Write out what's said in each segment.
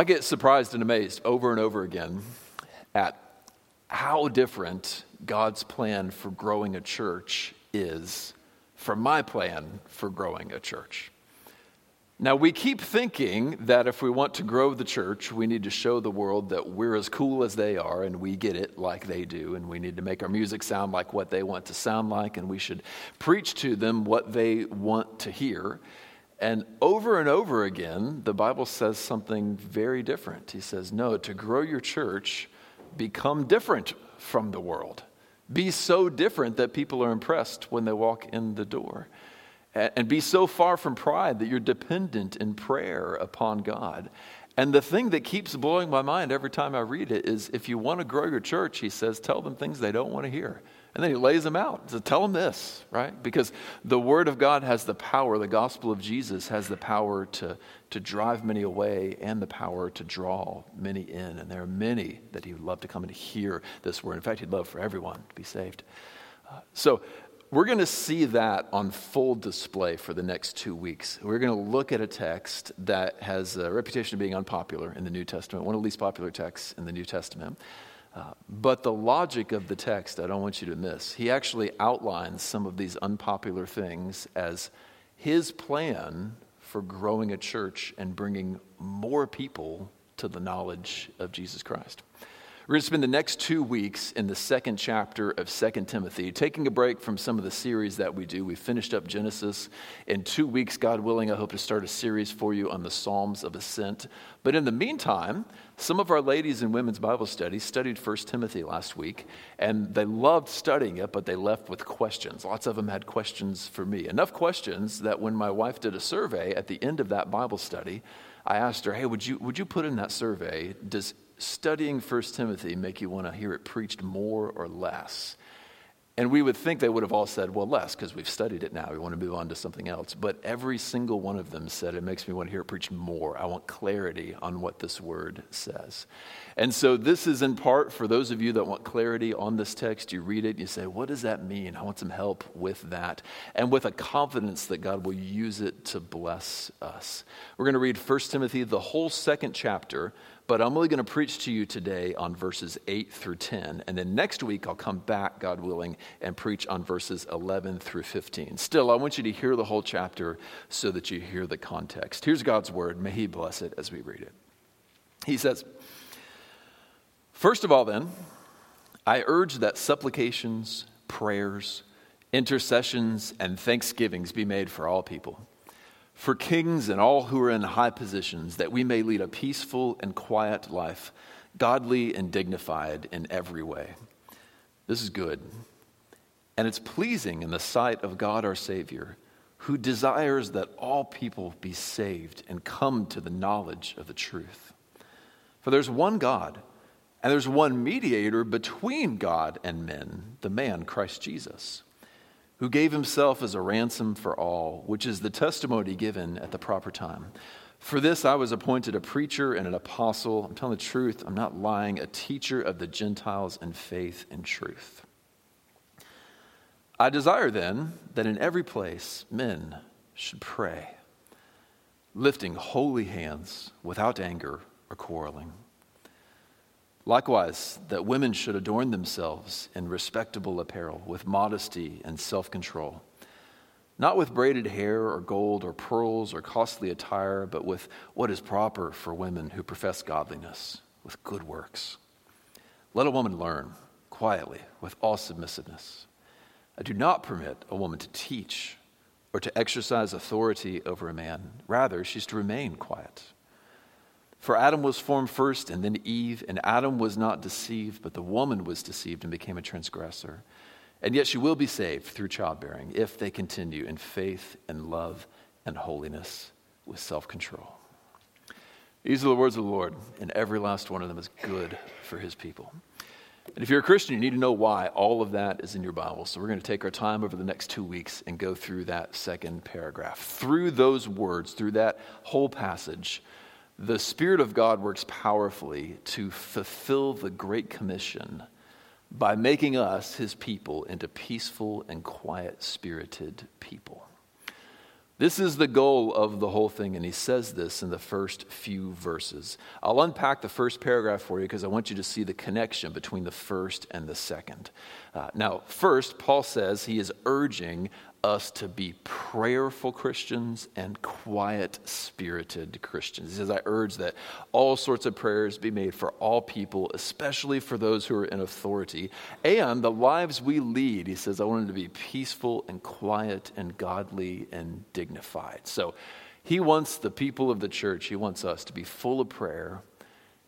I get surprised and amazed over and over again at how different God's plan for growing a church is from my plan for growing a church. Now, we keep thinking that if we want to grow the church, we need to show the world that we're as cool as they are and we get it like they do, and we need to make our music sound like what they want to sound like, and we should preach to them what they want to hear. And over and over again, the Bible says something very different. He says, No, to grow your church, become different from the world. Be so different that people are impressed when they walk in the door. And be so far from pride that you're dependent in prayer upon God. And the thing that keeps blowing my mind every time I read it is if you want to grow your church, he says, tell them things they don't want to hear. And then he lays them out. So tell them this, right? Because the Word of God has the power, the gospel of Jesus has the power to, to drive many away and the power to draw many in. And there are many that he would love to come and hear this Word. In fact, he'd love for everyone to be saved. Uh, so we're going to see that on full display for the next two weeks. We're going to look at a text that has a reputation of being unpopular in the New Testament, one of the least popular texts in the New Testament. Uh, but the logic of the text, I don't want you to miss. He actually outlines some of these unpopular things as his plan for growing a church and bringing more people to the knowledge of Jesus Christ. We're going to spend the next two weeks in the second chapter of Second Timothy, taking a break from some of the series that we do. We finished up Genesis. In two weeks, God willing, I hope to start a series for you on the Psalms of Ascent. But in the meantime, some of our ladies in women's Bible study studied First Timothy last week, and they loved studying it, but they left with questions. Lots of them had questions for me. Enough questions that when my wife did a survey at the end of that Bible study, I asked her, Hey, would you, would you put in that survey, does studying 1 Timothy make you want to hear it preached more or less? And we would think they would have all said, well, less, because we've studied it now. We want to move on to something else. But every single one of them said, it makes me want to hear it preached more. I want clarity on what this word says. And so this is in part for those of you that want clarity on this text. You read it, you say, what does that mean? I want some help with that. And with a confidence that God will use it to bless us. We're going to read 1 Timothy, the whole second chapter but I'm only going to preach to you today on verses 8 through 10. And then next week, I'll come back, God willing, and preach on verses 11 through 15. Still, I want you to hear the whole chapter so that you hear the context. Here's God's word. May He bless it as we read it. He says, First of all, then, I urge that supplications, prayers, intercessions, and thanksgivings be made for all people for kings and all who are in high positions, that we may lead a peaceful and quiet life, godly and dignified in every way. This is good. And it's pleasing in the sight of God our Savior, who desires that all people be saved and come to the knowledge of the truth. For there's one God, and there's one mediator between God and men, the man Christ Jesus who gave himself as a ransom for all, which is the testimony given at the proper time. For this I was appointed a preacher and an apostle. I'm telling the truth, I'm not lying, a teacher of the Gentiles in faith and truth. I desire then that in every place men should pray, lifting holy hands without anger or quarreling. Likewise, that women should adorn themselves in respectable apparel, with modesty and self control, not with braided hair or gold or pearls or costly attire, but with what is proper for women who profess godliness, with good works. Let a woman learn quietly, with all submissiveness. I do not permit a woman to teach or to exercise authority over a man. Rather, she's to remain quiet. For Adam was formed first and then Eve, and Adam was not deceived, but the woman was deceived and became a transgressor. And yet she will be saved through childbearing if they continue in faith and love and holiness with self control. These are the words of the Lord, and every last one of them is good for his people. And if you're a Christian, you need to know why all of that is in your Bible. So we're going to take our time over the next two weeks and go through that second paragraph. Through those words, through that whole passage, the Spirit of God works powerfully to fulfill the Great Commission by making us, his people, into peaceful and quiet spirited people. This is the goal of the whole thing, and he says this in the first few verses. I'll unpack the first paragraph for you because I want you to see the connection between the first and the second. Uh, now, first, Paul says he is urging us to be prayerful Christians and quiet spirited Christians. He says, I urge that all sorts of prayers be made for all people, especially for those who are in authority, and the lives we lead. He says, I want them to be peaceful and quiet and godly and dignified. So he wants the people of the church, he wants us to be full of prayer,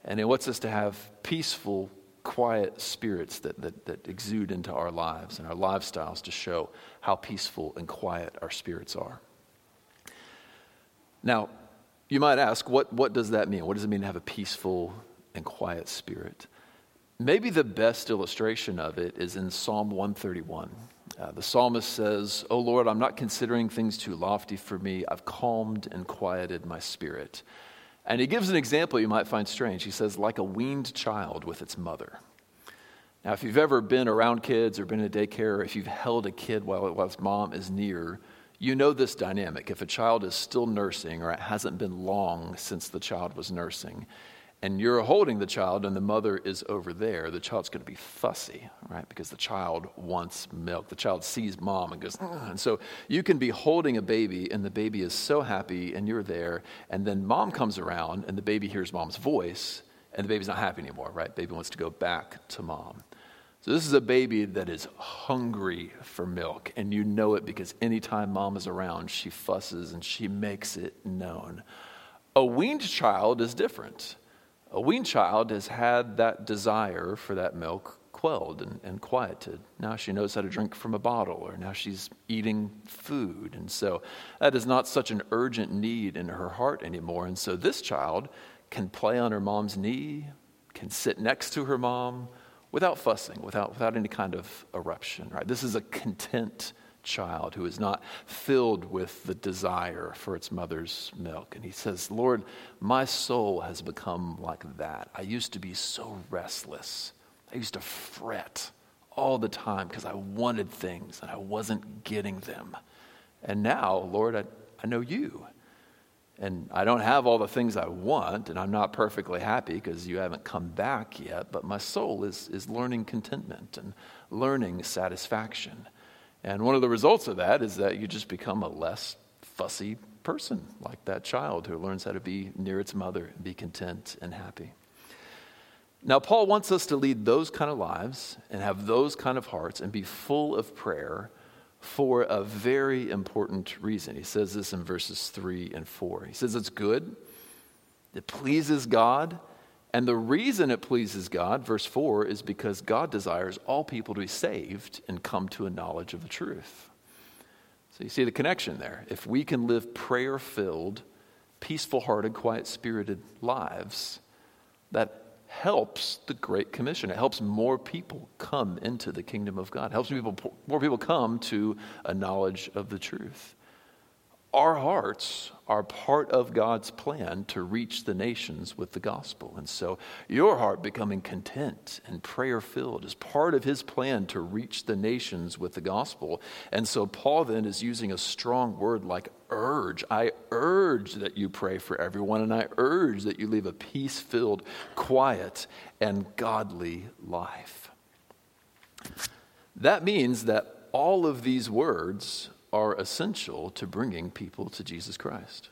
and he wants us to have peaceful, quiet spirits that, that, that exude into our lives and our lifestyles to show how peaceful and quiet our spirits are. Now, you might ask, what, what does that mean? What does it mean to have a peaceful and quiet spirit? Maybe the best illustration of it is in Psalm 131. Uh, the psalmist says, Oh Lord, I'm not considering things too lofty for me. I've calmed and quieted my spirit. And he gives an example you might find strange. He says, like a weaned child with its mother. Now, if you've ever been around kids or been in a daycare, or if you've held a kid while, while its mom is near, you know this dynamic. If a child is still nursing or it hasn't been long since the child was nursing, and you're holding the child and the mother is over there, the child's going to be fussy, right? Because the child wants milk. The child sees mom and goes, Ugh. and so you can be holding a baby and the baby is so happy and you're there, and then mom comes around and the baby hears mom's voice and the baby's not happy anymore, right? Baby wants to go back to mom. So this is a baby that is hungry for milk, and you know it because anytime mom is around, she fusses and she makes it known. A weaned child is different. A weaned child has had that desire for that milk quelled and, and, quieted. Now she knows how to drink from a bottle, or now she's eating food. And so that is not such an urgent need in her heart anymore. And so this child can play on her mom's knee, can sit next to her mom without fussing, without, without any kind of eruption, right? This is a content child who is not filled with the desire for its mother's milk. And he says, Lord, my soul has become like that. I used to be so restless. I used to fret all the time because I wanted things and I wasn't getting them. And now, Lord, I, I know you. And I don't have all the things I want, and I'm not perfectly happy because you haven't come back yet, but my soul is, is learning contentment and learning satisfaction. And one of the results of that is that you just become a less fussy person, like that child who learns how to be near its mother be content and happy. Now, Paul wants us to lead those kind of lives and have those kind of hearts and be full of prayer for a very important reason. He says this in verses 3 and 4. He says it's good, it pleases God, and the reason it pleases God, verse 4, is because God desires all people to be saved and come to a knowledge of the truth. So you see the connection there. If we can live prayer filled, peaceful hearted, quiet spirited lives, that helps the Great Commission. It helps more people come into the kingdom of God. It helps people, more people come to a knowledge of the truth. Our hearts are part of God's plan to reach the nations with the gospel. And so your heart becoming content and prayer filled is part of his plan to reach the nations with the gospel. And so Paul then is using a strong word like urge. I urge that you pray for everyone, and I urge that you live a peace filled, quiet, and godly life. That means that all of these words are essential to bringing people to Jesus Christ.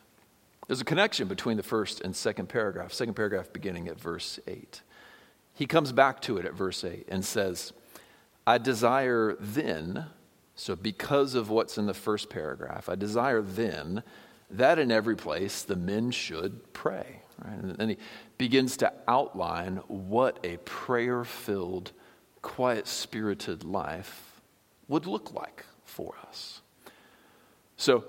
There's a connection between the first and second paragraph, second paragraph beginning at verse 8. He comes back to it at verse 8 and says, I desire then, so because of what's in the first paragraph, I desire then that in every place the men should pray. Right? And then he begins to outline what a prayer filled, quiet spirited life would look like for us. So,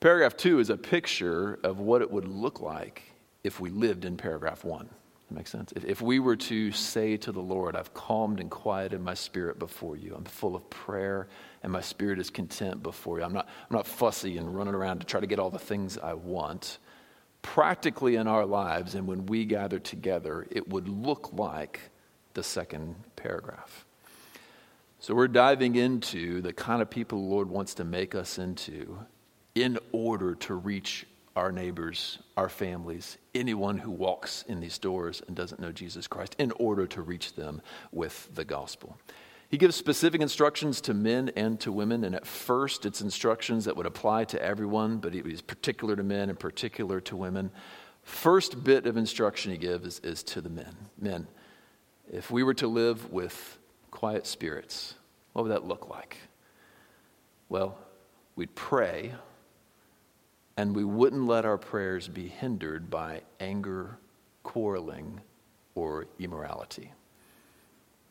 paragraph two is a picture of what it would look like if we lived in paragraph one. That makes sense? If, if we were to say to the Lord, I've calmed and quieted my spirit before you, I'm full of prayer and my spirit is content before you, I'm not, I'm not fussy and running around to try to get all the things I want. Practically in our lives, and when we gather together, it would look like the second paragraph. So we're diving into the kind of people the Lord wants to make us into in order to reach our neighbors, our families, anyone who walks in these doors and doesn't know Jesus Christ, in order to reach them with the gospel. He gives specific instructions to men and to women, and at first it's instructions that would apply to everyone, but he's particular to men and particular to women. First bit of instruction he gives is, is to the men. Men, if we were to live with quiet spirits, what would that look like? Well, we'd pray, and we wouldn't let our prayers be hindered by anger, quarreling, or immorality.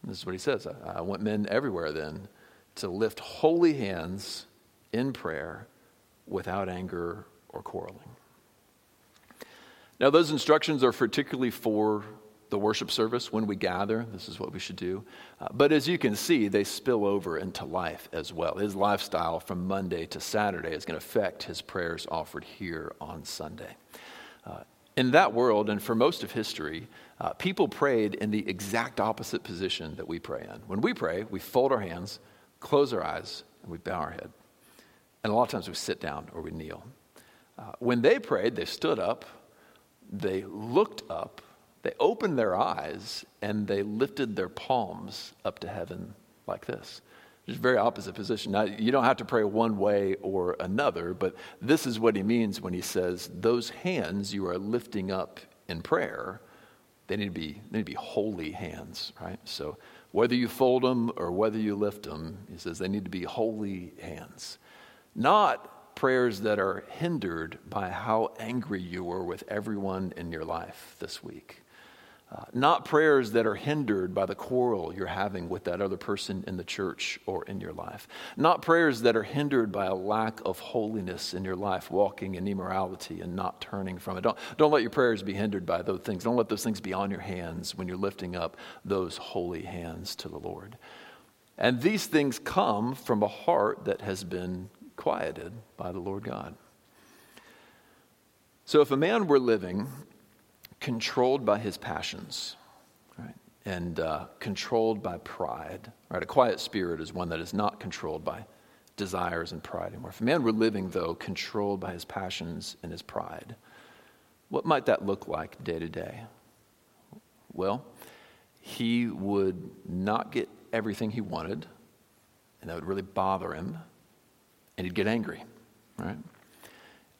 This is what he says. I, I want men everywhere then to lift holy hands in prayer without anger or quarreling. Now, those instructions are particularly for the worship service when we gather. This is what we should do. Uh, but as you can see, they spill over into life as well. His lifestyle from Monday to Saturday is going to affect his prayers offered here on Sunday. Uh, in that world, and for most of history, uh, people prayed in the exact opposite position that we pray in. When we pray, we fold our hands, close our eyes, and we bow our head. And a lot of times we sit down or we kneel. Uh, when they prayed, they stood up, they looked up, they opened their eyes, and they lifted their palms up to heaven like this. A very opposite position. Now, you don't have to pray one way or another, but this is what he means when he says, Those hands you are lifting up in prayer, they need to be, they need to be holy hands, right? So whether you fold them or whether you lift them, he says they need to be holy hands. Not prayers that are hindered by how angry you were with everyone in your life this week. Uh, not prayers that are hindered by the quarrel you're having with that other person in the church or in your life. Not prayers that are hindered by a lack of holiness in your life, walking in immorality and not turning from it. Don't, don't let your prayers be hindered by those things. Don't let those things be on your hands when you're lifting up those holy hands to the Lord. And these things come from a heart that has been quieted by the Lord God. So if a man were living controlled by his passions, right? And uh, controlled by pride, right? A quiet spirit is one that is not controlled by desires and pride anymore. If a man were living, though, controlled by his passions and his pride, what might that look like day to day? Well, he would not get everything he wanted, and that would really bother him, and he'd get angry, right?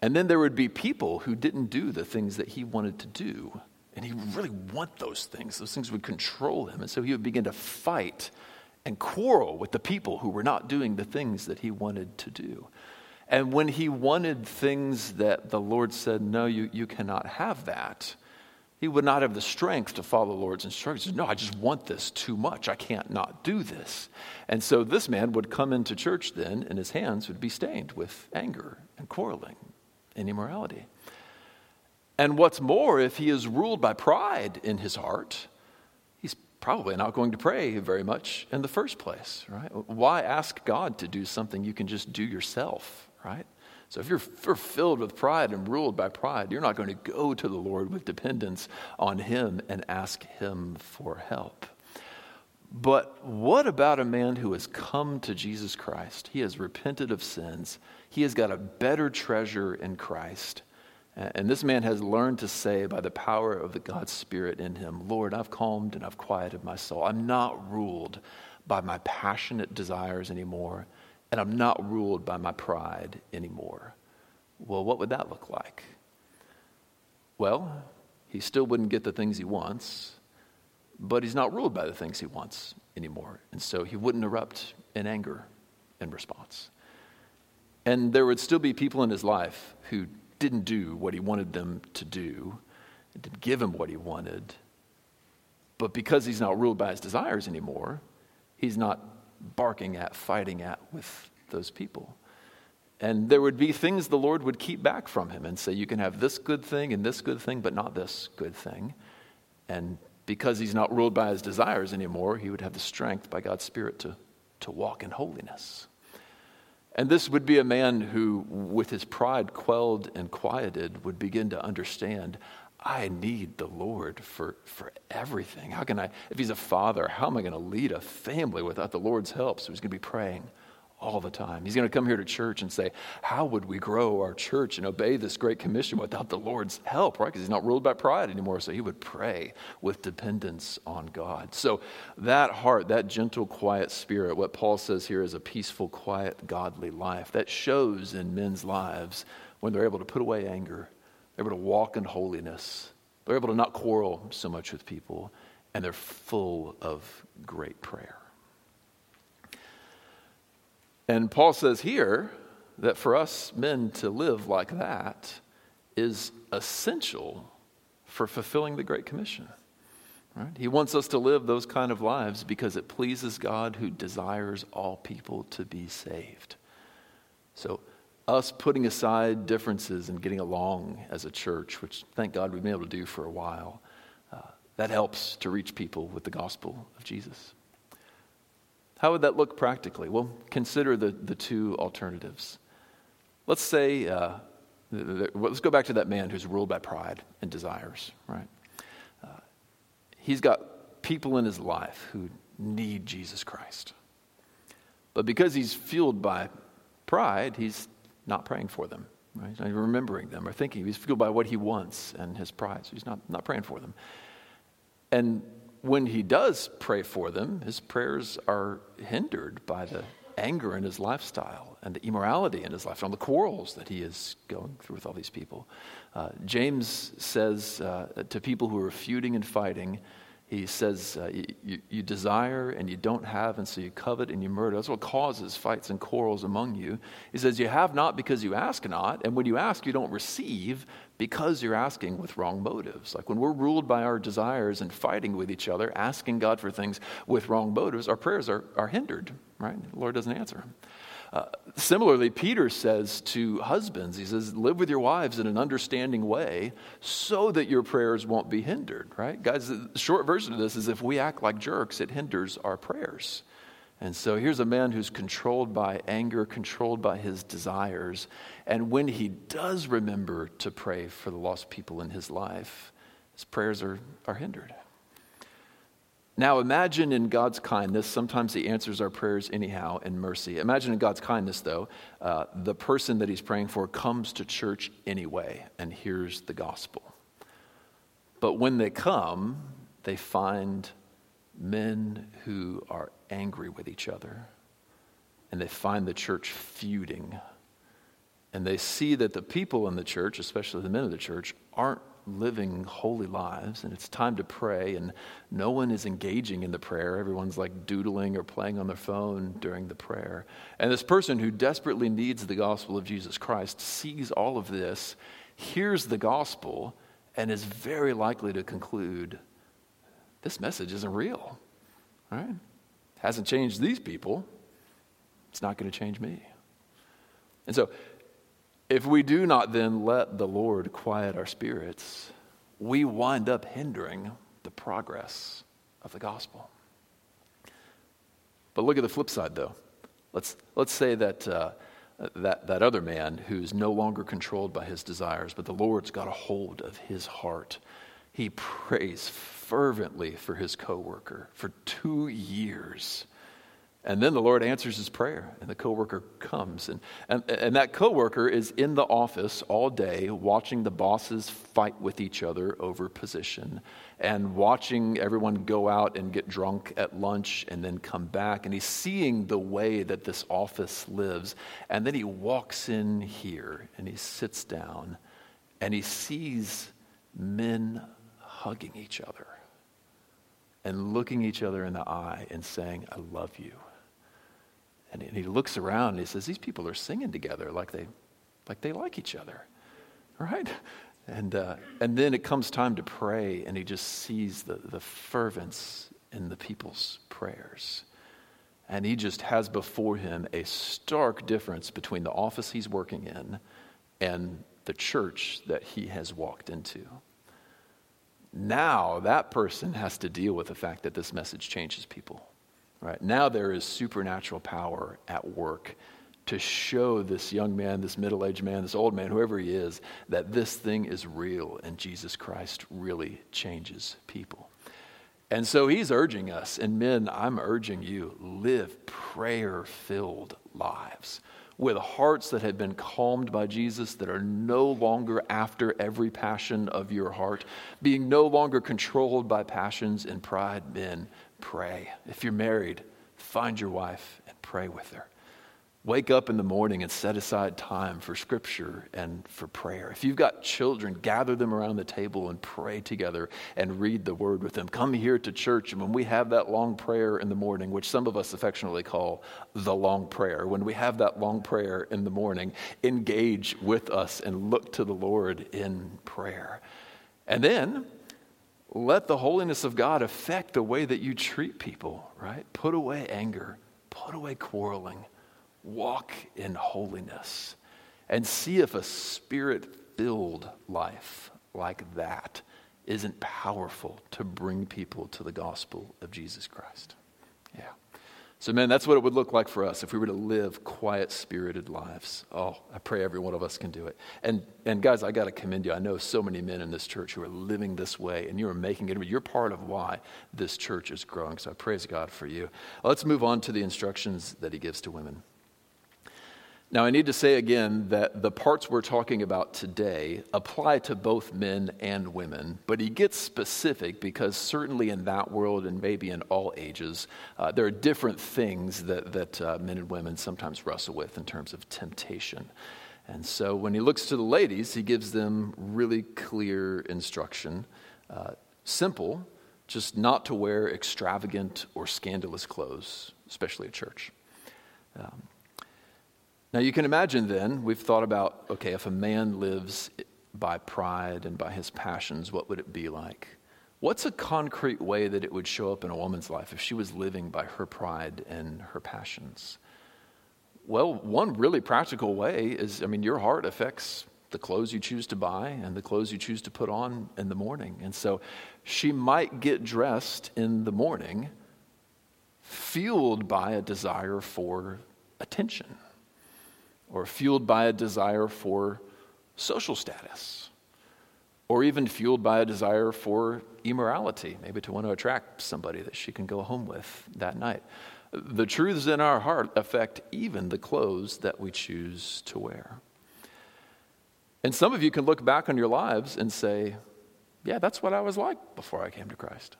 And then there would be people who didn't do the things that he wanted to do. And he really want those things. Those things would control him. And so he would begin to fight and quarrel with the people who were not doing the things that he wanted to do. And when he wanted things that the Lord said, no, you, you cannot have that, he would not have the strength to follow the Lord's instructions. No, I just want this too much. I can't not do this. And so this man would come into church then, and his hands would be stained with anger and quarreling and immorality. And what's more, if he is ruled by pride in his heart, he's probably not going to pray very much in the first place, right? Why ask God to do something you can just do yourself, right? So if you're, filled with pride and ruled by pride, you're not going to go to the Lord with dependence on him and ask him for help. But what about a man who has come to Jesus Christ? He has repented of sins. He has got a better treasure in Christ. And this man has learned to say by the power of the God's Spirit in him, Lord, I've calmed and I've quieted my soul. I'm not ruled by my passionate desires anymore, and I'm not ruled by my pride anymore. Well, what would that look like? Well, he still wouldn't get the things he wants but he's not ruled by the things he wants anymore. And so he wouldn't erupt in anger in response. And there would still be people in his life who didn't do what he wanted them to do, didn't give him what he wanted. But because he's not ruled by his desires anymore, he's not barking at, fighting at with those people. And there would be things the Lord would keep back from him and say, You can have this good thing and this good thing, but not this good thing. And because he's not ruled by his desires anymore, he would have the strength by God's Spirit to, to walk in holiness. And this would be a man who, with his pride quelled and quieted, would begin to understand I need the Lord for, for everything. How can I, if he's a father, how am I going to lead a family without the Lord's help? So he's going to be praying all the time. He's going to come here to church and say, How would we grow our church and obey this great commission without the Lord's help, right? Because he's not ruled by pride anymore. So he would pray with dependence on God. So that heart, that gentle, quiet spirit, what Paul says here is a peaceful, quiet, godly life, that shows in men's lives when they're able to put away anger, they're able to walk in holiness, they're able to not quarrel so much with people, and they're full of great prayer. And Paul says here that for us men to live like that is essential for fulfilling the Great Commission. Right? He wants us to live those kind of lives because it pleases God who desires all people to be saved. So, us putting aside differences and getting along as a church, which thank God we've been able to do for a while, uh, that helps to reach people with the gospel of Jesus. How would that look practically? Well, consider the, the two alternatives. Let's say, uh, let's go back to that man who's ruled by pride and desires, right? Uh, he's got people in his life who need Jesus Christ. But because he's fueled by pride, he's not praying for them, right? He's not remembering them or thinking. He's fueled by what he wants and his pride, so he's not, not praying for them. And when he does pray for them, his prayers are hindered by the anger in his lifestyle and the immorality in his life and the quarrels that he is going through with all these people. Uh, James says uh, to people who are feuding and fighting, he says, uh, you, you, desire and you don't have, and so you covet and you murder. That's what causes fights and quarrels among you. He says, You have not because you ask not, and when you ask, you don't receive because you're asking with wrong motives. Like when we're ruled by our desires and fighting with each other, asking God for things with wrong motives, our prayers are, are hindered, right? The Lord doesn't answer. Uh, similarly, Peter says to husbands, he says, live with your wives in an understanding way so that your prayers won't be hindered, right? Guys, the short version of this is if we act like jerks, it hinders our prayers. And so here's a man who's controlled by anger, controlled by his desires. And when he does remember to pray for the lost people in his life, his prayers are, are hindered. Now, imagine in God's kindness, sometimes He answers our prayers anyhow in mercy. Imagine in God's kindness, though, uh, the person that He's praying for comes to church anyway and hears the gospel. But when they come, they find men who are angry with each other, and they find the church feuding. And they see that the people in the church, especially the men of the church, aren't living holy lives and it's time to pray and no one is engaging in the prayer. Everyone's like doodling or playing on their phone during the prayer. And this person who desperately needs the gospel of jesus christ sees all of this hears the gospel and is very likely to conclude this message isn't real right? Hasn't changed these people. It's not going to change me. And so if we do not then let the Lord quiet our spirits, we wind up hindering the progress of the gospel. But look at the flip side, though. Let's, let's say that, uh, that, that other man who's no longer controlled by his desires, but the Lord's got a hold of his heart. He prays fervently for his coworker for two years and then the Lord answers his prayer, and the coworker comes. And, and, and that coworker is in the office all day watching the bosses fight with each other over position and watching everyone go out and get drunk at lunch and then come back. And he's seeing the way that this office lives. And then he walks in here and he sits down and he sees men hugging each other and looking each other in the eye and saying, I love you. And he looks around and he says, These people are singing together like they like, they like each other. Right? And, uh, and then it comes time to pray, and he just sees the, the fervence in the people's prayers. And he just has before him a stark difference between the office he's working in and the church that he has walked into. Now, that person has to deal with the fact that this message changes people. Right? Now there is supernatural power at work to show this young man, this middle aged man, this old man, whoever he is, that this thing is real and Jesus Christ really changes people. And so he's urging us, and men, I'm urging you live prayer filled lives with hearts that have been calmed by Jesus, that are no longer after every passion of your heart, being no longer controlled by passions and pride, men, pray. If you're married, find your wife and pray with her. Wake up in the morning and set aside time for scripture and for prayer. If you've got children, gather them around the table and pray together and read the word with them. Come here to church, and when we have that long prayer in the morning, which some of us affectionately call the long prayer, when we have that long prayer in the morning, engage with us and look to the Lord in prayer. And then let the holiness of God affect the way that you treat people, right? Put away anger, put away quarreling walk in holiness and see if a spirit filled life like that isn't powerful to bring people to the gospel of Jesus Christ. Yeah. So, man, that's what it would look like for us if we were to live quiet, spirited lives. Oh, I pray every one of us can do it. And, and guys, I got to commend you. I know so many men in this church who are living this way, and you are making it. You're part of why this church is growing. So I praise God for you. Let's move on to the instructions that he gives to women. Now, I need to say again that the parts we're talking about today apply to both men and women, but he gets specific because certainly in that world and maybe in all ages, uh, there are different things that, that uh, men and women sometimes wrestle with in terms of temptation. And so when he looks to the ladies, he gives them really clear instruction. Uh, simple, just not to wear extravagant or scandalous clothes, especially at church. Um, now, you can imagine then, we've thought about okay, if a man lives by pride and by his passions, what would it be like? What's a concrete way that it would show up in a woman's life if she was living by her pride and her passions? Well, one really practical way is I mean, your heart affects the clothes you choose to buy and the clothes you choose to put on in the morning. And so she might get dressed in the morning fueled by a desire for attention or fueled by a desire for social status, or even fueled by a desire for immorality, maybe to want to attract somebody that she can go home with that night. The truths in our heart affect even the clothes that we choose to wear. And some of you can look back on your lives and say, yeah, that's what I was like before I came to Christ.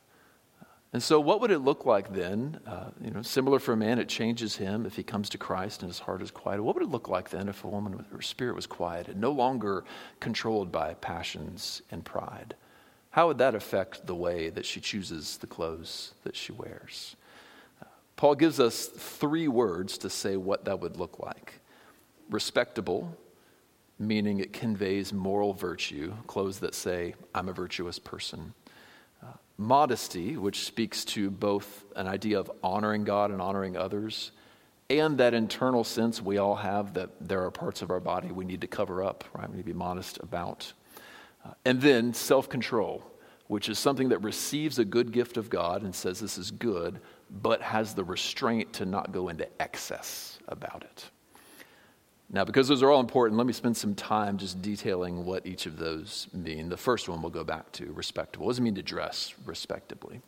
And so, what would it look like then? Uh, you know, similar for a man, it changes him if he comes to Christ and his heart is quiet. What would it look like then if a woman, her spirit was quiet and no longer controlled by passions and pride? How would that affect the way that she chooses the clothes that she wears? Uh, Paul gives us three words to say what that would look like respectable, meaning it conveys moral virtue, clothes that say, I'm a virtuous person modesty, which speaks to both an idea of honoring God and honoring others, and that internal sense we all have that there are parts of our body we need to cover up, right? We need to be modest about. Uh, and then self control, which is something that receives a good gift of God and says this is good, but has the restraint to not go into excess about it. Now, because those are all important, let me spend some time just detailing what each of those mean. The first one we'll go back to respectable. What does it mean to dress respectably?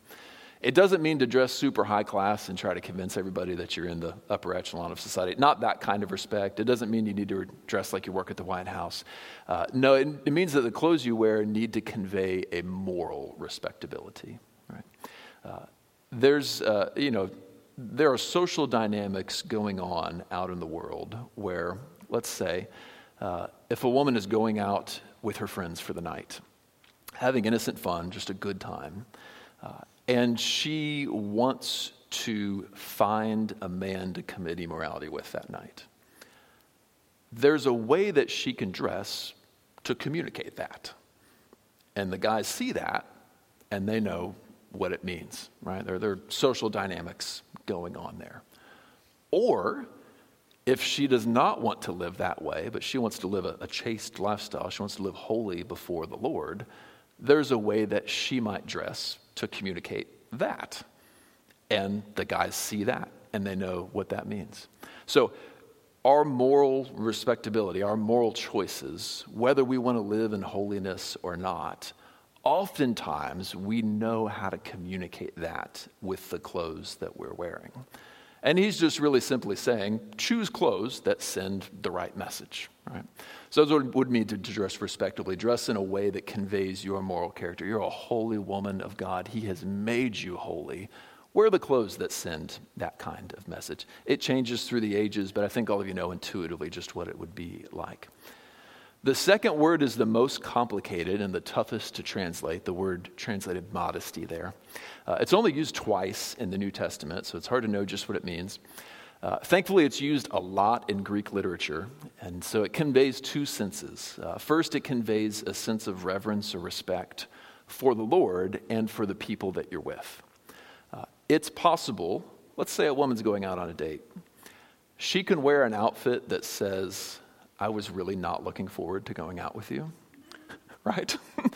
It doesn't mean to dress super high class and try to convince everybody that you're in the upper echelon of society. Not that kind of respect. It doesn't mean you need to dress like you work at the White House. Uh, no, it, it, means that the clothes you wear need to convey a moral respectability. Right? Uh, there's, uh, you know, there are social dynamics going on out in the world where, let's say, uh, if a woman is going out with her friends for the night, having innocent fun, just a good time, uh, and she wants to find a man to commit immorality with that night, there's a way that she can dress to communicate that. And the guys see that and they know what it means, right? There, there are social dynamics going on there. Or if she does not want to live that way, but she wants to live a, a, chaste lifestyle, she wants to live holy before the Lord, there's a way that she might dress to communicate that. And the guys see that and they know what that means. So, our moral respectability, our moral choices, whether we want to live in holiness or not, oftentimes we know how to communicate that with the clothes that we're wearing. And he's just really simply saying, choose clothes that send the right message, right? So what it would mean to, to dress respectably. Dress in a way that conveys your moral character. You're a holy woman of God. He has made you holy. Wear the clothes that send that kind of message. It changes through the ages, but I think all of you know intuitively just what it would be like. The second word is the most complicated and the toughest to translate, the word translated modesty there. Uh, it's only used twice in the New Testament, so it's hard to know just what it means. Uh, thankfully, it's used a lot in Greek literature, and so it conveys two senses. Uh, first, it conveys a sense of reverence or respect for the Lord and for the people that you're with. Uh, it's possible, let's say a woman's going out on a date, she can wear an outfit that says, I was really not looking forward to going out with you, right?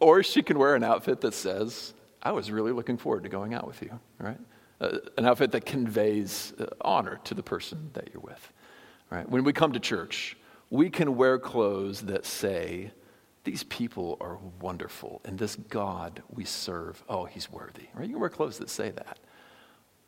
or she can wear an outfit that says, I was really looking forward to going out with you, right? Uh, an outfit that conveys uh, honor to the person that you're with, right? When we come to church, we can wear clothes that say, these people are wonderful, and this God we serve, oh, he's worthy, right? You can wear clothes that say that.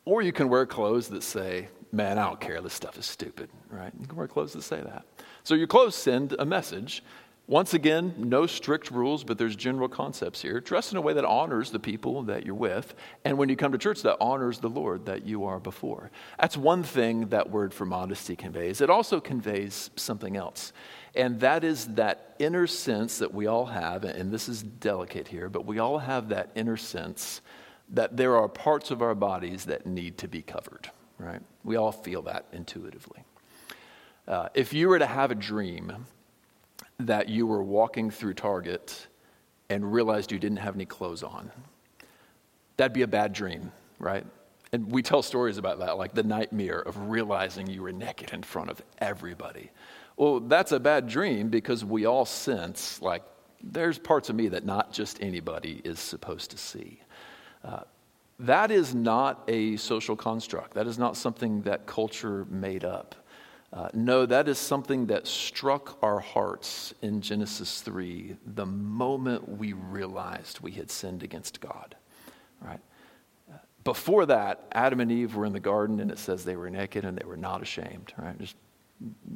Or you can wear clothes that say, man, I don't care, this stuff is stupid, right? You can wear clothes that say that. So your clothes send a message. Once again, no strict rules, but there's general concepts here. Dress in a way that honors the people that you're with, and when you come to church, that honors the Lord that you are before. That's one thing that word for modesty conveys. It also conveys something else, and that is that inner sense that we all have, and this is delicate here, but we all have that inner sense that there are parts of our bodies that need to be covered right? We all feel that intuitively. Uh, if you were to have a dream that you were walking through Target and realized you didn't have any clothes on, that'd be a bad dream, right? And we tell stories about that, like the nightmare of realizing you were naked in front of everybody. Well, that's a bad dream because we all sense, like, there's parts of me that not just anybody is supposed to see. Uh, that is not a social construct. That is not something that culture made up. Uh, no, that is something that struck our hearts in Genesis 3 the moment we realized we had sinned against God. Right? Before that, Adam and Eve were in the garden and it says they were naked and they were not ashamed. Right? Just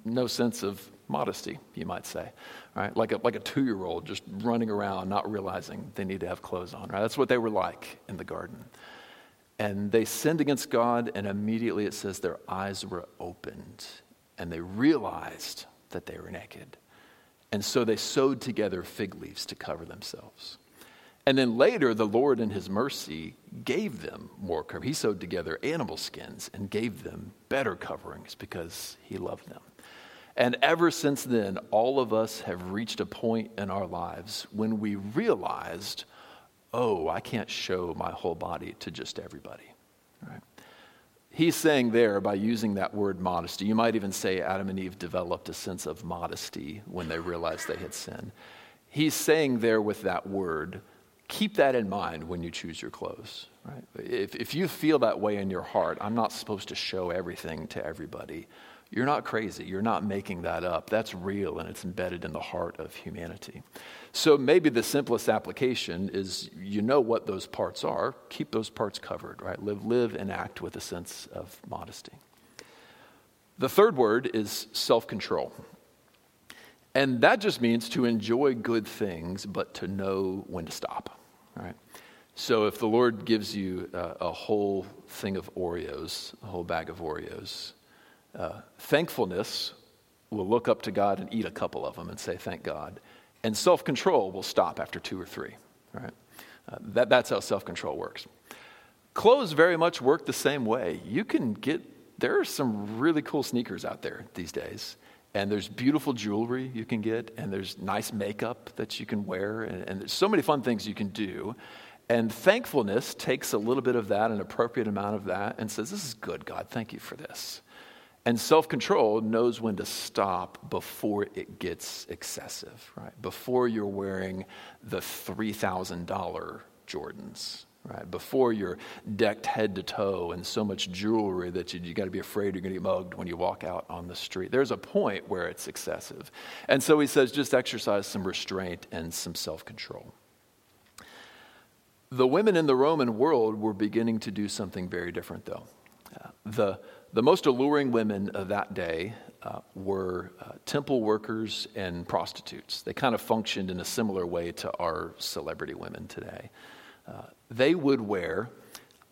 no sense of modesty, you might say, right? Like a, like a two year old just running around, not realizing they need to have clothes on, right? That's what they were like in the garden. And they sinned against God, and immediately it says their eyes were opened, and they realized that they were naked. And so they sewed together fig leaves to cover themselves. And then later, the Lord, in His mercy, gave them more cover. He sewed together animal skins and gave them better coverings because He loved them. And ever since then, all of us have reached a point in our lives when we realized oh, I can't show my whole body to just everybody. Right? He's saying there, by using that word modesty, you might even say Adam and Eve developed a sense of modesty when they realized they had sinned. He's saying there with that word, keep that in mind when you choose your clothes. Right? If, if you feel that way in your heart, I'm not supposed to show everything to everybody. You're not crazy. You're not making that up. That's real and it's embedded in the heart of humanity. So maybe the simplest application is you know what those parts are, keep those parts covered, right? Live, live and act with a sense of modesty. The third word is self control. And that just means to enjoy good things, but to know when to stop, right? So if the Lord gives you a, a whole thing of Oreos, a whole bag of Oreos, uh, thankfulness will look up to God and eat a couple of them and say, Thank God. And self control will stop after two or three, right? Uh, that, that's how self control works. Clothes very much work the same way. You can get, there are some really cool sneakers out there these days. And there's beautiful jewelry you can get, and there's nice makeup that you can wear, and, and there's so many fun things you can do. And thankfulness takes a little bit of that, an appropriate amount of that, and says, This is good, God. Thank you for this. And self control knows when to stop before it gets excessive, right? Before you're wearing the $3,000 Jordans, right? Before you're decked head to toe and so much jewelry that you, you got to be afraid you're going to get mugged when you walk out on the street. There's a point where it's excessive. And so he says just exercise some restraint and some self control. The women in the Roman world were beginning to do something very different, though. The, the most alluring women of that day uh, were uh, temple workers and prostitutes. They kind of functioned in a similar way to our celebrity women today. Uh, they would wear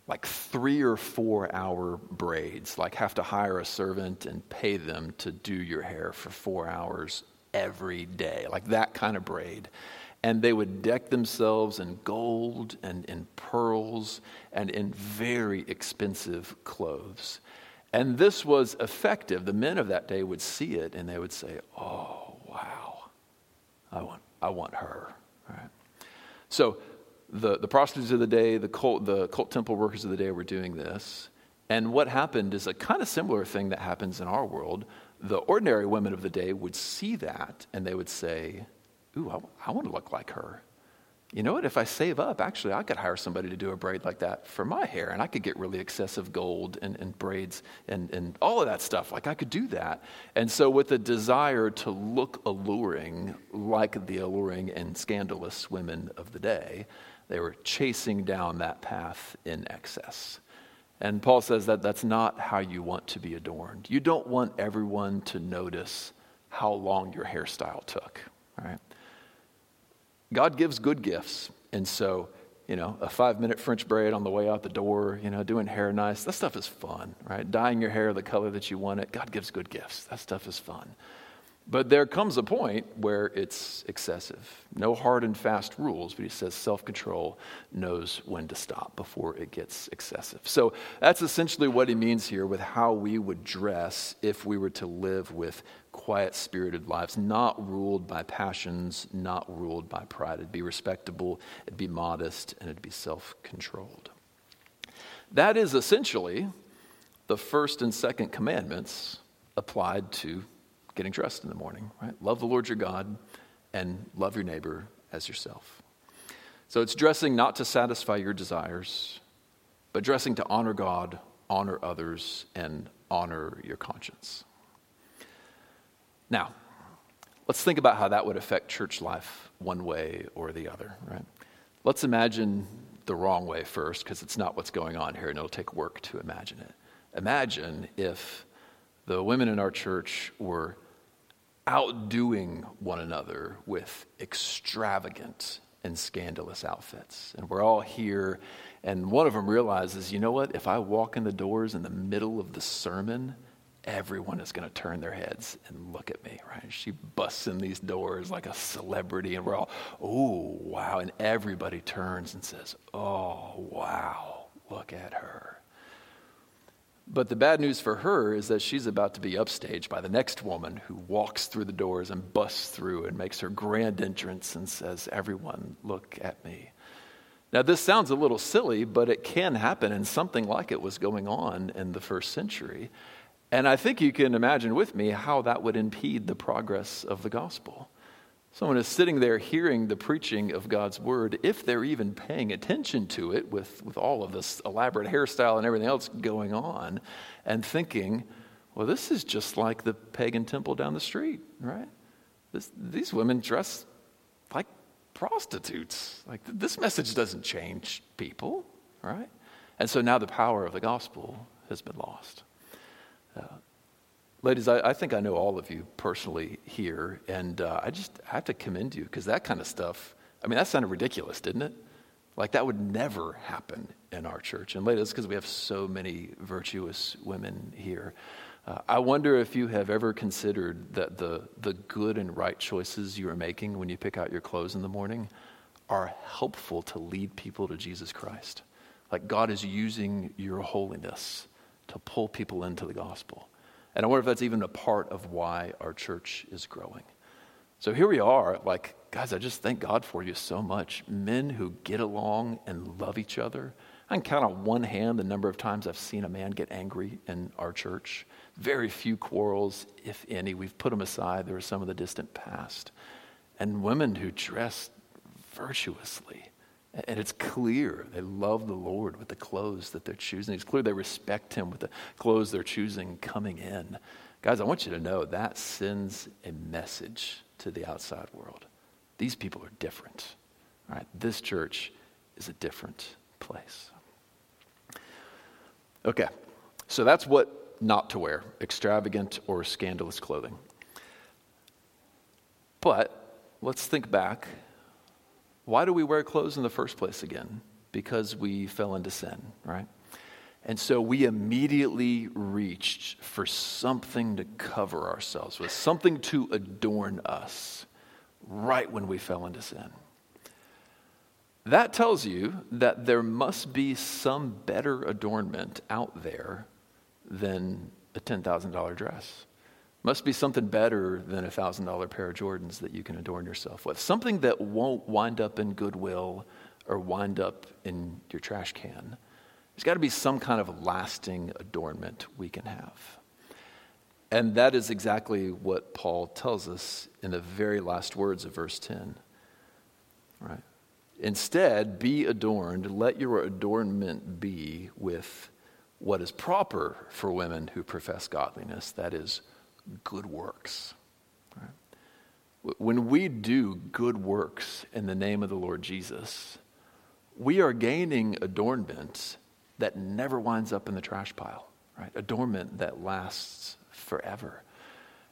like three or four hour braids, like have to hire a servant and pay them to do your hair for four hours every day, like that kind of braid. And they would deck themselves in gold and in pearls and in very expensive clothes. And this was effective. The men of that day would see it and they would say, Oh, wow, I want, I want her. Right? So the, the prostitutes of the day, the cult, the cult temple workers of the day were doing this. And what happened is a kind of similar thing that happens in our world. The ordinary women of the day would see that and they would say, Ooh, I, I want to look like her you know what? If I save up, actually, I could hire somebody to do a braid like that for my hair, and I could get really excessive gold and, and braids and, and all of that stuff. Like, I could do that. And so, with a desire to look alluring, like the alluring and scandalous women of the day, they were chasing down that path in excess. And Paul says that that's not how you want to be adorned. You don't want everyone to notice how long your hairstyle took, right? God gives good gifts. And so, you know, a five minute French braid on the way out the door, you know, doing hair nice, that stuff is fun, right? Dyeing your hair the color that you want it, God gives good gifts. That stuff is fun. But there comes a point where it's excessive. No hard and fast rules, but he says self control knows when to stop before it gets excessive. So that's essentially what he means here with how we would dress if we were to live with quiet spirited lives, not ruled by passions, not ruled by pride. It'd be respectable, it'd be modest, and it'd be self controlled. That is essentially the first and second commandments applied to getting dressed in the morning, right? Love the Lord your God and love your neighbor as yourself. So it's dressing not to satisfy your desires, but dressing to honor God, honor others, and honor your conscience. Now, let's think about how that would affect church life one way or the other, right? Let's imagine the wrong way first, because it's not what's going on here, and it'll take work to imagine it. Imagine if the women in our church were outdoing one another with extravagant and scandalous outfits. And we're all here, and one of them realizes, you know what? If I walk in the doors in the middle of the sermon, everyone is going to turn their heads and look at me, right? She busts in these doors like a celebrity, and we're all, oh, wow. And everybody turns and says, oh, wow, look at her. But the bad news for her is that she's about to be upstaged by the next woman who walks through the doors and busts through and makes her grand entrance and says, Everyone, look at me. Now, this sounds a little silly, but it can happen, and something like it was going on in the first century. And I think you can imagine with me how that would impede the progress of the gospel. Someone is sitting there hearing the preaching of God's word, if they're even paying attention to it with, with all of this elaborate hairstyle and everything else going on, and thinking, well, this is just like the pagan temple down the street, right? This, these women dress like prostitutes. Like, this message doesn't change people, right? And so now the power of the gospel has been lost. Uh, Ladies, I, I, think I know all of you personally here, and uh, I just have to commend you because that kind of stuff, I mean, that sounded ridiculous, didn't it? Like that would never happen in our church. And ladies, because we have so many virtuous women here. Uh, I wonder if you have ever considered that the, the good and right choices you are making when you pick out your clothes in the morning are helpful to lead people to Jesus Christ. Like God is using your holiness to pull people into the gospel. And I wonder if that's even a part of why our church is growing. So here we are, like, guys, I just thank God for you so much. Men who get along and love each other. I can count on one hand the number of times I've seen a man get angry in our church. Very few quarrels, if any. We've put them aside. There are some of the distant past. And women who dress virtuously and it's clear they love the Lord with the clothes that they're choosing. It's clear they respect Him with the clothes they're choosing coming in. Guys, I want you to know that sends a message to the outside world. These people are different. Right? This church is a different place. Okay, So that's what not to wear extravagant or scandalous clothing. But let's think back. Why do we wear clothes in the first place again? Because we fell into sin, right? And so we immediately reached for something to cover ourselves with, something to adorn us right when we fell into sin. That tells you that there must be some better adornment out there than a $10,000 dress. Must be something better than a $1,000 pair of Jordans that you can adorn yourself with. Something that won't wind up in Goodwill or wind up in your trash can. There's got to be some kind of lasting adornment we can have. And that is exactly what Paul tells us in the very last words of verse 10. Right? Instead, be adorned. Let your adornment be with what is proper for women who profess godliness that is, good works. Right? When we do good works in the name of the Lord Jesus, we are gaining adornment that never winds up in the trash pile, right? Adornment that lasts forever.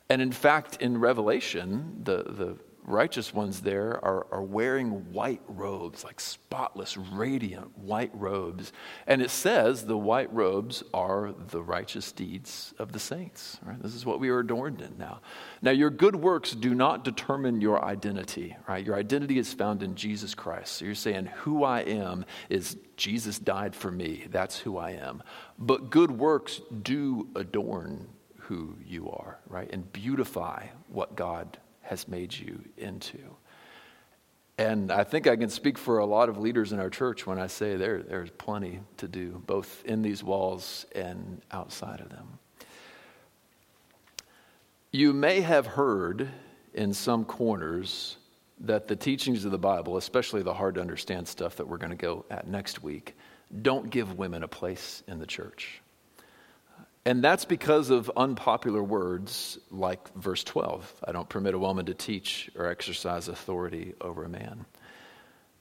And in fact, in Revelation, the, the righteous ones there are, are wearing white robes, like spotless, radiant white robes. And it says the white robes are the righteous deeds of the saints. Right? This is what we are adorned in now. Now, your good works do not determine your identity, right? Your identity is found in Jesus Christ. So you're saying, who I am is Jesus died for me. That's who I am. But good works do adorn who you are, right? And beautify what God has made you into. And I think I can speak for a lot of leaders in our church when I say there, there's plenty to do, both in these walls and outside of them. You may have heard in some corners that the teachings of the Bible, especially the hard to understand stuff that we're going to go at next week, don't give women a place in the church. And that's because of unpopular words like verse 12 I don't permit a woman to teach or exercise authority over a man.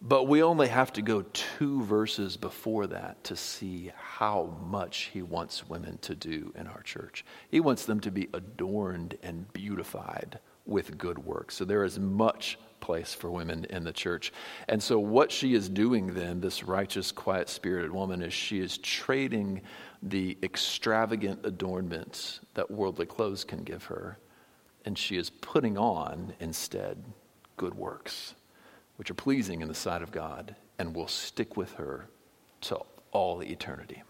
But we only have to go two verses before that to see how much he wants women to do in our church. He wants them to be adorned and beautified with good works. So there is much place for women in the church. And so, what she is doing then, this righteous, quiet spirited woman, is she is trading the extravagant adornments that worldly clothes can give her, and she is putting on instead good works, which are pleasing in the sight of God and will stick with her to all eternity.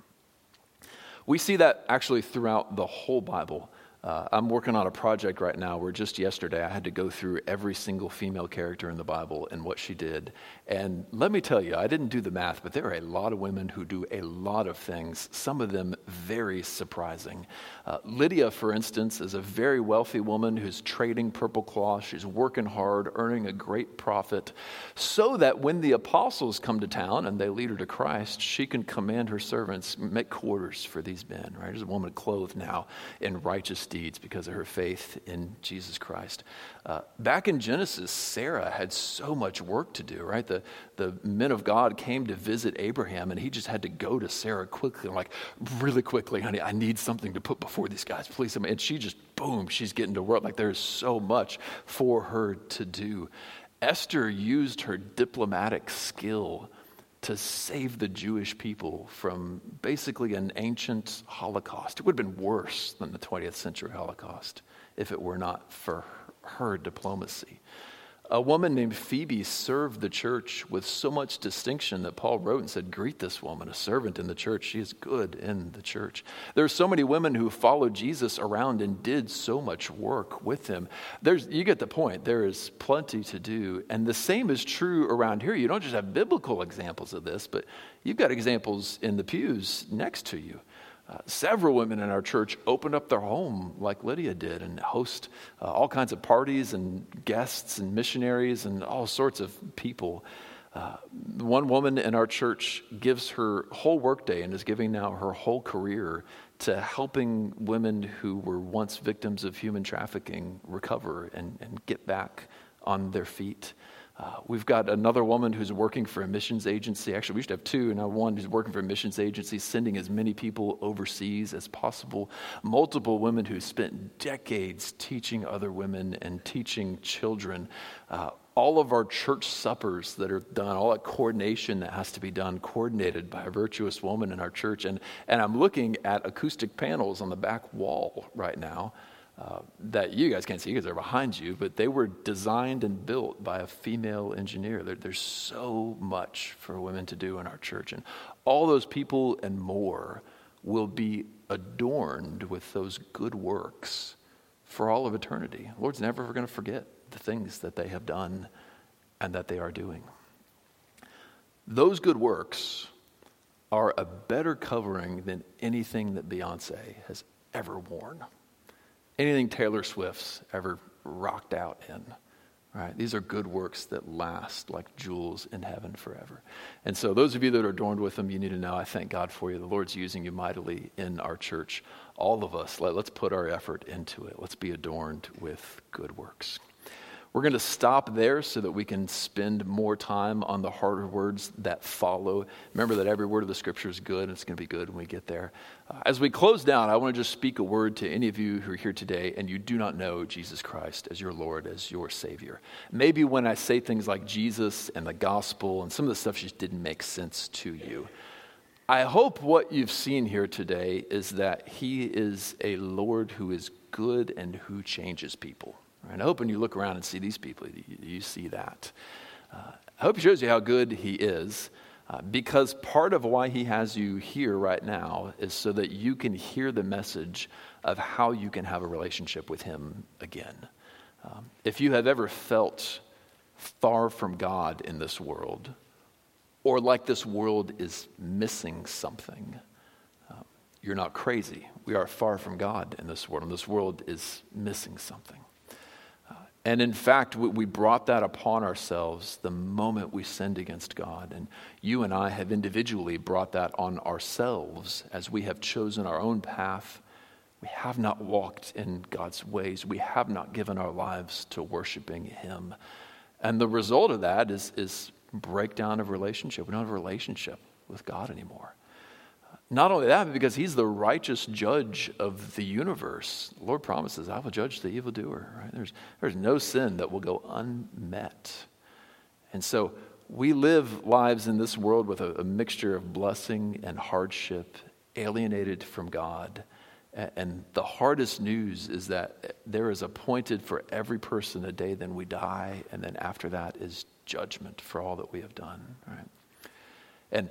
We see that actually throughout the whole Bible. Uh, I'm working on a project right now where just yesterday I had to go through every single female character in the Bible and what she did. And let me tell you, I didn't do the math, but there are a lot of women who do a lot of things, some of them very surprising. Uh, Lydia, for instance, is a very wealthy woman who's trading purple cloth. She's working hard, earning a great profit, so that when the apostles come to town and they lead her to Christ, she can command her servants, make quarters for these men, right? There's a woman clothed now in righteous deeds because of her faith in Jesus Christ. Uh, back in Genesis, Sarah had so much work to do, right? The, the men of God came to visit Abraham, and he just had to go to Sarah quickly, like, really quickly, honey, I need something to put before these guys, please. And she just, boom, she's getting to work. Like, there's so much for her to do. Esther used her diplomatic skill to save the Jewish people from basically an ancient Holocaust. It would have been worse than the 20th century Holocaust if it were not for her diplomacy. A woman named Phoebe served the church with so much distinction that Paul wrote and said, Greet this woman, a servant in the church. She is good in the church. There are so many women who followed Jesus around and did so much work with him. There's, you get the point. There is plenty to do. And the same is true around here. You don't just have biblical examples of this, but you've got examples in the pews next to you. Uh, several women in our church opened up their home like Lydia did and host uh, all kinds of parties and guests and missionaries and all sorts of people. Uh, one woman in our church gives her whole workday and is giving now her whole career to helping women who were once victims of human trafficking recover and, and get back on their feet. Uh, we've got another woman who's working for a missions agency. Actually, we should have two. Now, one who's working for a missions agency, sending as many people overseas as possible. Multiple women who spent decades teaching other women and teaching children. Uh, all of our church suppers that are done, all that coordination that has to be done, coordinated by a virtuous woman in our church. And, and I'm looking at acoustic panels on the back wall right now uh, that you guys can't see because they're behind you, but they were designed and built by a female engineer. There, there's so much for women to do in our church. And all those people and more will be adorned with those good works for all of eternity. The Lord's never going to forget the things that they have done and that they are doing. Those good works are a better covering than anything that Beyonce has ever worn anything Taylor Swift's ever rocked out in. Right? These are good works that last like jewels in heaven forever. And so, those of you that are adorned with them, you need to know I thank God for you. The Lord's using you mightily in our church. All of us, let, let's put our effort into it. Let's be adorned with good works. We're going to stop there so that we can spend more time on the harder words that follow. Remember that every word of the scripture is good, and it's going to be good when we get there. As we close down, I want to just speak a word to any of you who are here today and you do not know Jesus Christ as your Lord, as your Savior. Maybe when I say things like Jesus and the gospel and some of the stuff just didn't make sense to you. I hope what you've seen here today is that He is a Lord who is good and who changes people. And I hope when you look around and see these people, you, see that. Uh, I hope he shows you how good he is. Uh, because part of why he has you here right now is so that you can hear the message of how you can have a relationship with him again. Um, if you have ever felt far from God in this world, or like this world is missing something, uh, you're not crazy. We are far from God in this world, and this world is missing something. And in fact, we brought that upon ourselves the moment we sinned against God. And you and I have individually brought that on ourselves as we have chosen our own path. We have not walked in God's ways. We have not given our lives to worshiping Him. And the result of that is, is breakdown of relationship. We don't have a relationship with God anymore. Not only that, but because he's the righteous judge of the universe. The Lord promises, I will judge the evildoer. Right? There's, there's no sin that will go unmet. And so we live lives in this world with a, a mixture of blessing and hardship, alienated from God. And the hardest news is that there is appointed for every person a day then we die, and then after that is judgment for all that we have done. Right? And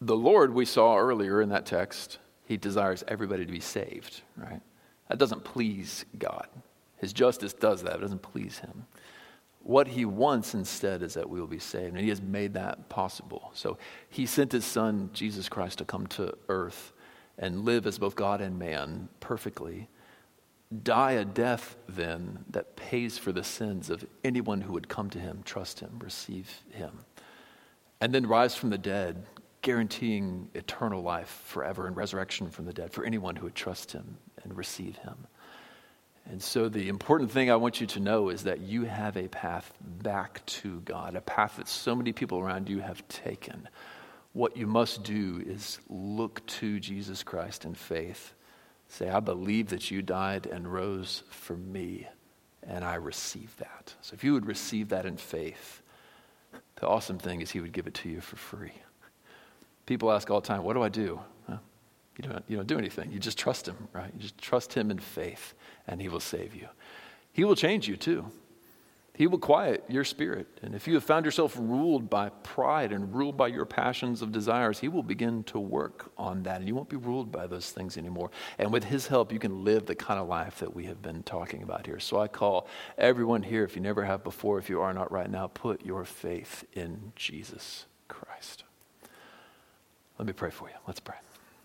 the Lord, we saw earlier in that text, he desires everybody to be saved, right? That doesn't please God. His justice does that, it doesn't please him. What he wants instead is that we will be saved, and he has made that possible. So he sent his son, Jesus Christ, to come to earth and live as both God and man perfectly, die a death then that pays for the sins of anyone who would come to him, trust him, receive him, and then rise from the dead guaranteeing eternal life forever and resurrection from the dead for anyone who would trust him and receive him. And so, the important thing I want you to know is that you have a path back to God, a path that so many people around you have taken. What you must do is look to Jesus Christ in faith. Say, I believe that you died and rose for me, and I receive that. So, if you would receive that in faith, the awesome thing is He would give it to you for free. People ask all the time, What do I do? You, don't, you don't do anything. You just trust Him, right? You just trust Him in faith, and He will save you. He will change you too. He will quiet your spirit. And if you have found yourself ruled by pride and ruled by your passions of desires, He will begin to work on that. And you won't be ruled by those things anymore. And with His help, you can live the kind of life that we have been talking about here. So I call everyone here, if you never have before, if you are not right now, put your faith in Jesus. Let me pray for you. Let's pray.